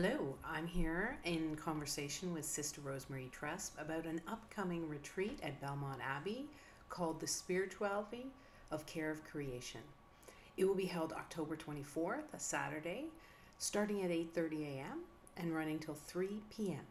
Hello, I'm here in conversation with Sister Rosemary Tresp about an upcoming retreat at Belmont Abbey called The Spirituality of Care of Creation. It will be held October 24th, a Saturday, starting at 8:30 a.m. and running till 3 p.m.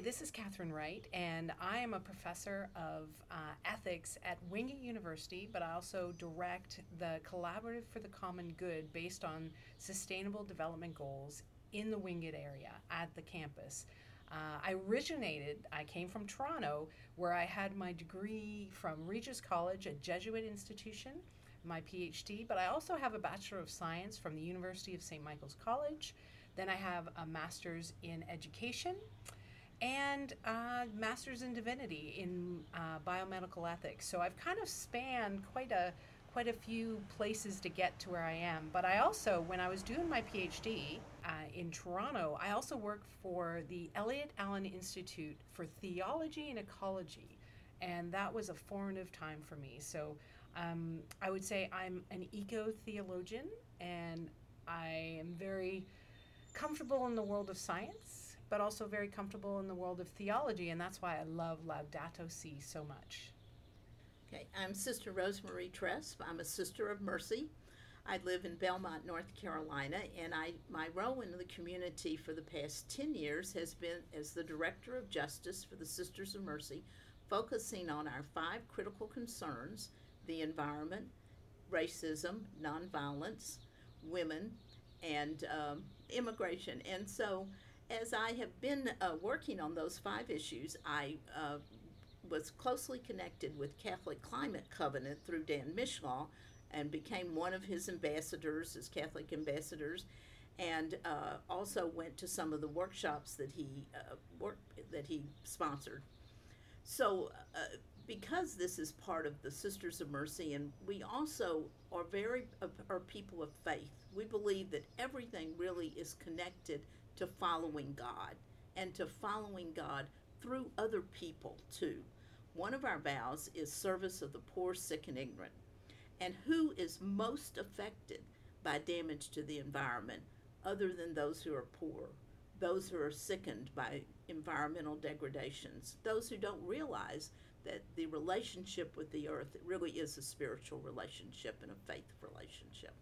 Hi, this is Catherine Wright, and I am a professor of uh, ethics at Wingate University, but I also direct the Collaborative for the Common Good based on Sustainable Development Goals in the Wingate area at the campus. Uh, I originated, I came from Toronto, where I had my degree from Regis College, a Jesuit institution, my PhD, but I also have a Bachelor of Science from the University of St. Michael's College. Then I have a Master's in Education and uh, master's in divinity in uh, biomedical ethics. So I've kind of spanned quite a quite a few places to get to where I am. But I also, when I was doing my PhD uh, in Toronto, I also worked for the Elliott Allen Institute for Theology and Ecology, and that was a formative time for me. So um, I would say I'm an eco theologian, and I am very comfortable in the world of science but also very comfortable in the world of theology, and that's why I love Laudato Si so much. Okay, I'm Sister Rosemary Tresp. I'm a Sister of Mercy. I live in Belmont, North Carolina, and I my role in the community for the past 10 years has been as the Director of Justice for the Sisters of Mercy, focusing on our five critical concerns the environment, racism, nonviolence, women, and um, immigration. And so as I have been uh, working on those five issues, I uh, was closely connected with Catholic Climate Covenant through Dan Misleh and became one of his ambassadors his Catholic ambassadors and uh, also went to some of the workshops that he uh, worked, that he sponsored. So, uh, because this is part of the Sisters of Mercy, and we also are very are people of faith. We believe that everything really is connected to following God and to following God through other people too. One of our vows is service of the poor, sick, and ignorant. And who is most affected by damage to the environment other than those who are poor, those who are sickened by environmental degradations, those who don't realize that the relationship with the earth really is a spiritual relationship and a faith relationship.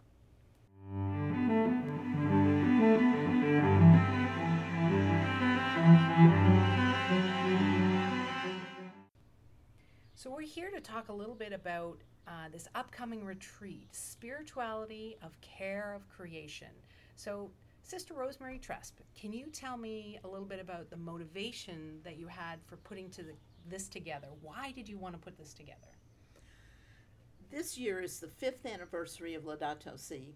So, we're here to talk a little bit about uh, this upcoming retreat, Spirituality of Care of Creation. So, Sister Rosemary Tresp, can you tell me a little bit about the motivation that you had for putting to the, this together? Why did you want to put this together? This year is the fifth anniversary of Laudato Si,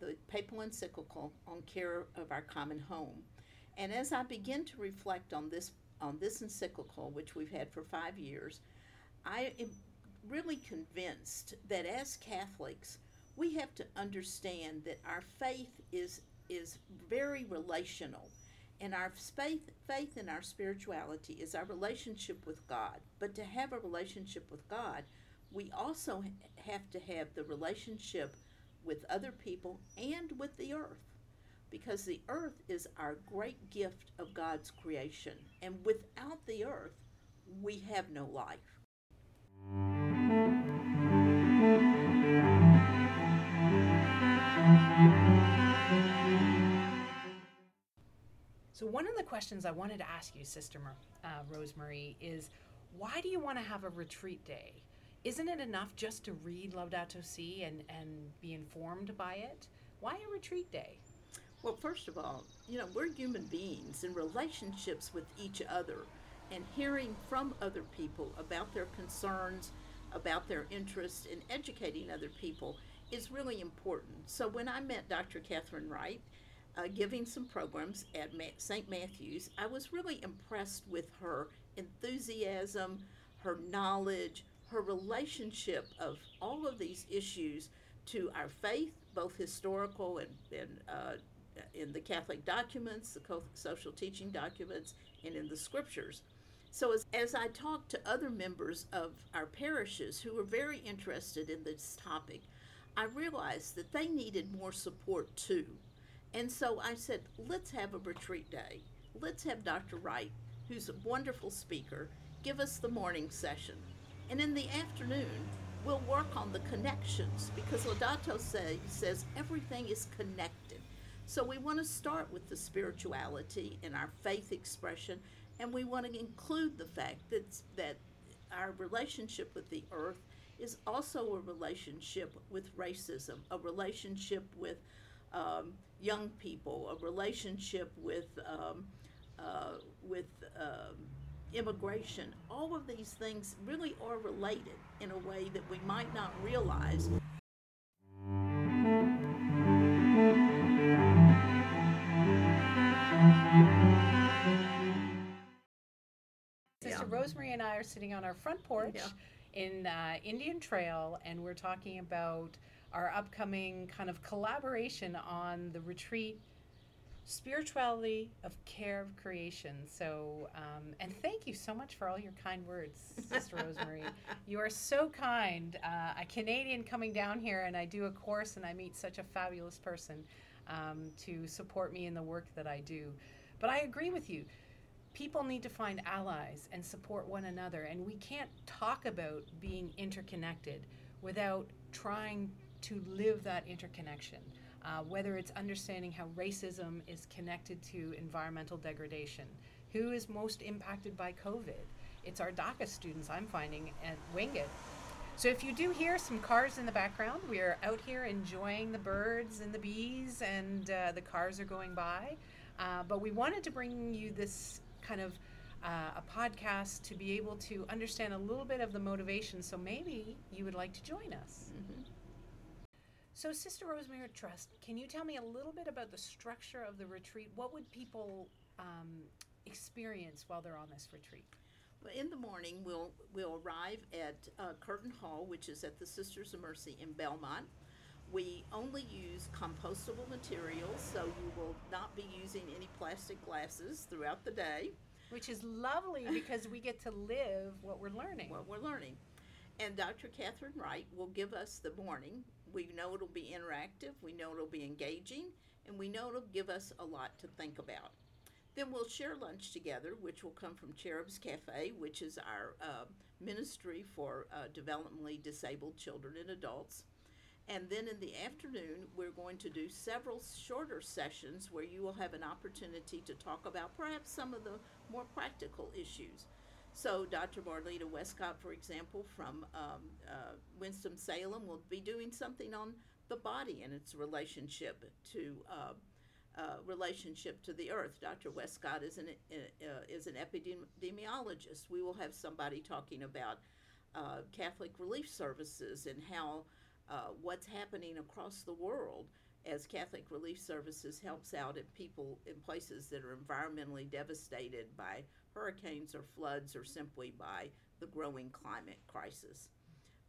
the papal encyclical on care of our common home. And as I begin to reflect on this on this encyclical, which we've had for five years, I am really convinced that as Catholics, we have to understand that our faith is is very relational. And our faith, faith in our spirituality is our relationship with God. But to have a relationship with God, we also have to have the relationship with other people and with the earth. Because the earth is our great gift of God's creation. And without the earth, we have no life. So, one of the questions I wanted to ask you, Sister uh, Rosemary, is why do you want to have a retreat day? Isn't it enough just to read Laudato Si and, and be informed by it? Why a retreat day? Well, first of all, you know, we're human beings in relationships with each other and hearing from other people about their concerns, about their interests, in educating other people is really important. So when I met Dr. Catherine Wright, uh, giving some programs at St. Matthew's, I was really impressed with her enthusiasm, her knowledge, her relationship of all of these issues to our faith, both historical and, and uh, in the Catholic documents, the social teaching documents, and in the scriptures. So, as, as I talked to other members of our parishes who were very interested in this topic, I realized that they needed more support too. And so I said, let's have a retreat day. Let's have Dr. Wright, who's a wonderful speaker, give us the morning session. And in the afternoon, we'll work on the connections because Laudato Si, says everything is connected. So we want to start with the spirituality and our faith expression and we want to include the fact that, that our relationship with the earth is also a relationship with racism, a relationship with um, young people, a relationship with um, uh, with um, immigration. All of these things really are related in a way that we might not realize. I are sitting on our front porch in uh, Indian Trail, and we're talking about our upcoming kind of collaboration on the retreat spirituality of care of creation. So um, and thank you so much for all your kind words sister rosemary. You are so kind. Uh, a canadian coming down here and i do a course and i meet such a fabulous person um, to support me in the work that i do. But i agree with you people need to find allies and support one another. And we can't talk about being interconnected without trying to live that interconnection. Uh, whether it's understanding how racism is connected to environmental degradation, who is most impacted by COVID. It's our DACA students, I'm finding, at Wingate. So if you do hear some cars in the background, we are out here enjoying the birds and the bees, and uh, the cars are going by. Uh, but we wanted to bring you this kind of uh, a podcast to be able to understand a little bit of the motivation. So maybe you would like to join us. Mm-hmm. So, Sister Rosemary Tresp, can you tell me a little bit about the structure of the retreat? What would people um, experience while they're on this retreat? Well, in the morning, we'll we'll arrive at uh, Curtin Hall, which is at the Sisters of Mercy in Belmont. We only use compostable materials, so you will not be using any plastic glasses throughout the day. Which is lovely because we get to live what we're learning. What we're learning. And Dr. Catherine Wright will give us the morning. We know it'll be interactive, we know it'll be engaging, and we know it'll give us a lot to think about. Then we'll share lunch together, which will come from Cherub's Cafe, which is our uh, ministry for uh, developmentally disabled children and adults. And then in the afternoon, we're going to do several shorter sessions where you will have an opportunity to talk about perhaps some of the more practical issues. So, Dr. Marlita Westcott, for example, from um, uh, Winston-Salem, will be doing something on the body and its relationship to uh, uh, relationship to the earth. Dr. Westcott is an uh, uh, is an epidemiologist. We will have somebody talking about uh, Catholic Relief Services and how uh, what's happening across the world as Catholic Relief Services helps out at people in places that are environmentally devastated by hurricanes or floods or simply by the growing climate crisis.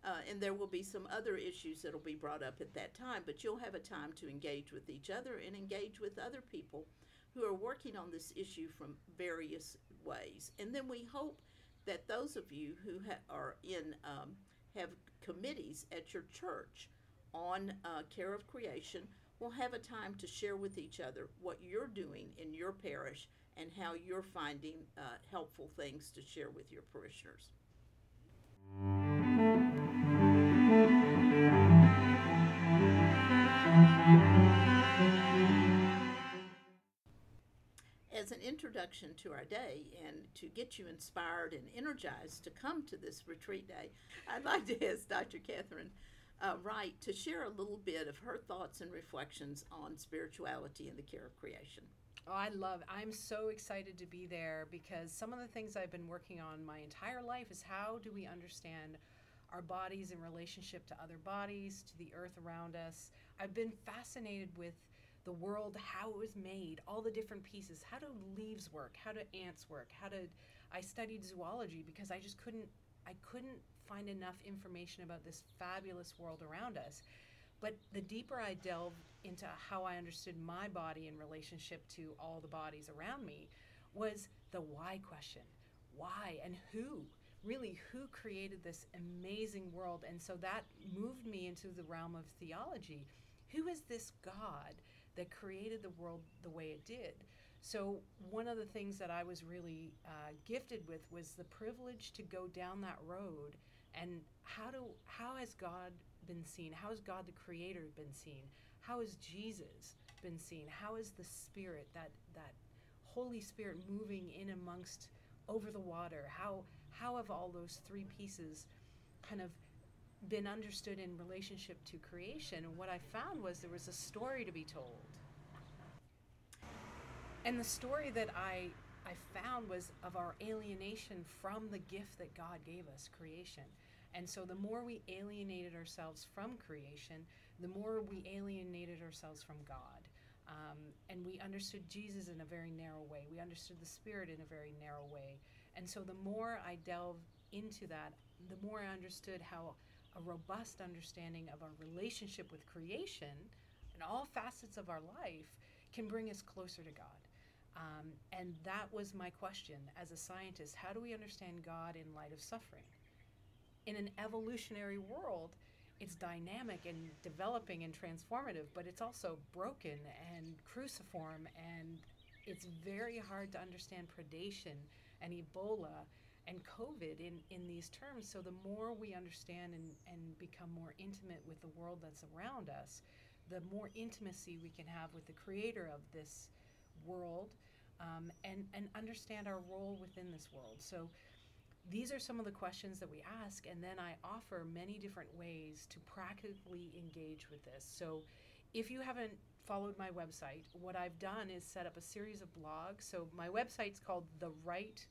Uh, and there will be some other issues that will be brought up at that time, but you'll have a time to engage with each other and engage with other people who are working on this issue from various ways. And then we hope that those of you who ha- are in um, have committees at your church on uh, care of creation will have a time to share with each other what you're doing in your parish and how you're finding uh, helpful things to share with your parishioners. Introduction to our day and to get you inspired and energized to come to this retreat day, I'd like to ask Dr. Catherine uh, Wright to share a little bit of her thoughts and reflections on spirituality and the care of creation. Oh, I love. I'm so excited to be there because some of the things I've been working on my entire life is how do we understand our bodies in relationship to other bodies, to the earth around us. I've been fascinated with the world, how it was made, all the different pieces. How do leaves work? How do ants work? How did I studied zoology because I just couldn't I couldn't find enough information about this fabulous world around us. But the deeper I delved into how I understood my body in relationship to all the bodies around me was the why question. Why and who? Really, who created this amazing world? And so that moved me into the realm of theology. Who is this God that created the world the way it did? So, one of the things that I was really uh, gifted with was the privilege to go down that road and how do how has God been seen? How has God the creator been seen? How has Jesus been seen? How is the spirit that that Holy Spirit moving in amongst over the water? How how have all those three pieces kind of been understood in relationship to creation? And what I found was there was a story to be told. And the story that I I found was of our alienation from the gift that God gave us, creation. And so the more we alienated ourselves from creation, the more we alienated ourselves from God. Um, and we understood Jesus in a very narrow way. We understood the Spirit in a very narrow way. And so the more I delved into that, the more I understood how a robust understanding of our relationship with creation and all facets of our life can bring us closer to God. Um, and that was my question as a scientist. How do we understand God in light of suffering? In an evolutionary world, it's dynamic and developing and transformative, but it's also broken and cruciform, and it's very hard to understand predation and Ebola and COVID in, in these terms. So, the more we understand and, and become more intimate with the world that's around us, the more intimacy we can have with the creator of this world um, and, and understand our role within this world. So, these are some of the questions that we ask, and then I offer many different ways to practically engage with this. So, if you haven't followed my website, what I've done is set up a series of blogs. So, my website's called The Right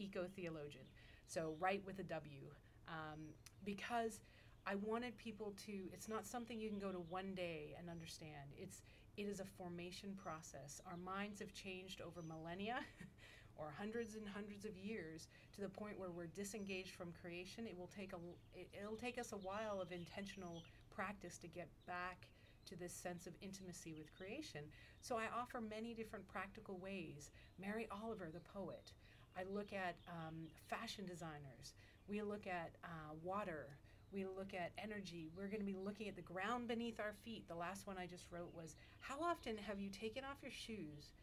Eco Theologian. So, right with a W. Um, because I wanted people to, it's not something you can go to one day and understand. It's it is a formation process. Our minds have changed over millennia or hundreds and hundreds of years to the point where we're disengaged from creation. It will take a it, it'll take us a while of intentional practice to get back to this sense of intimacy with creation. So I offer many different practical ways. Mary Oliver, the poet. I look at um, fashion designers. We look at uh, water we look at energy. We're going to be looking at the ground beneath our feet. The last one I just wrote was How often have you taken off your shoes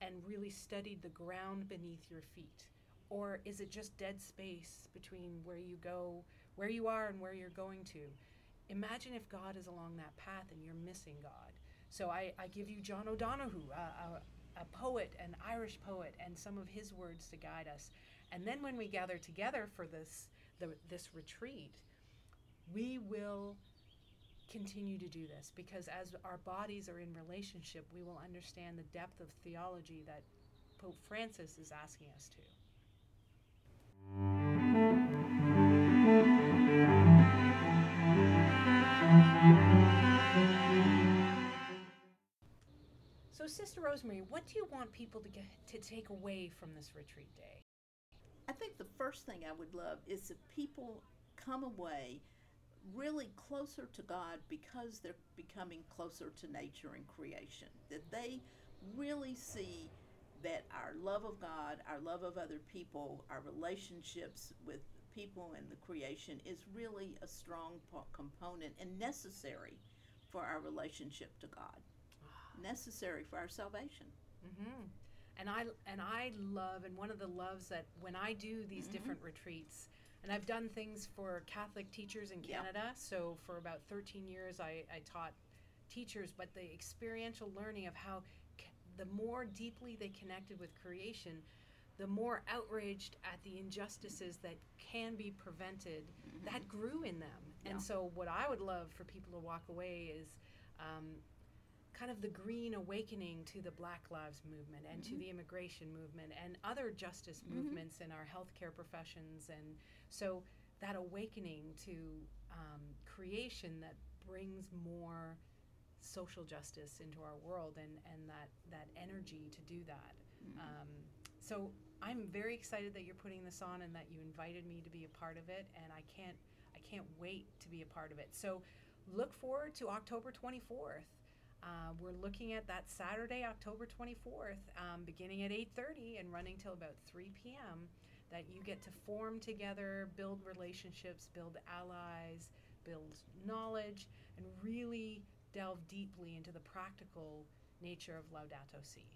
and really studied the ground beneath your feet? Or is it just dead space between where you go, where you are, and where you're going to? Imagine if God is along that path and you're missing God. So I, I give you John O'Donohue, a, a, a poet, an Irish poet, and some of his words to guide us. And then when we gather together for this, the, this retreat, we will continue to do this because as our bodies are in relationship, we will understand the depth of theology that Pope Francis is asking us to. So, Sister Rosemary, what do you want people to get to take away from this retreat day? I think the first thing I would love is that people come away really closer to God because they're becoming closer to nature and creation. That they really see that our love of God, our love of other people, our relationships with people and the creation is really a strong component and necessary for our relationship to God, necessary for our salvation. Mm-hmm. And I and I love and one of the loves that when I do these mm-hmm. different retreats, and I've done things for Catholic teachers in Canada. Yep. So for about 13 years, I, I taught teachers, but the experiential learning of how the more deeply they connected with creation, the more outraged at the injustices that can be prevented, mm-hmm. that grew in them. Yeah. And so, what I would love for people to walk away is um, kind of the green awakening to the Black Lives Movement and mm-hmm. to the immigration movement and other justice mm-hmm. movements in our healthcare professions. And so that awakening to um, creation that brings more social justice into our world and, and that, that energy to do that. Mm-hmm. Um, so I'm very excited that you're putting this on and that you invited me to be a part of it, and I can't I can't wait to be a part of it. So look forward to October 24th. Uh, we're looking at that Saturday, October 24th, um, beginning at 8:30 and running till about 3 p.m. That you get to form together, build relationships, build allies, build knowledge, and really delve deeply into the practical nature of Laudato Si.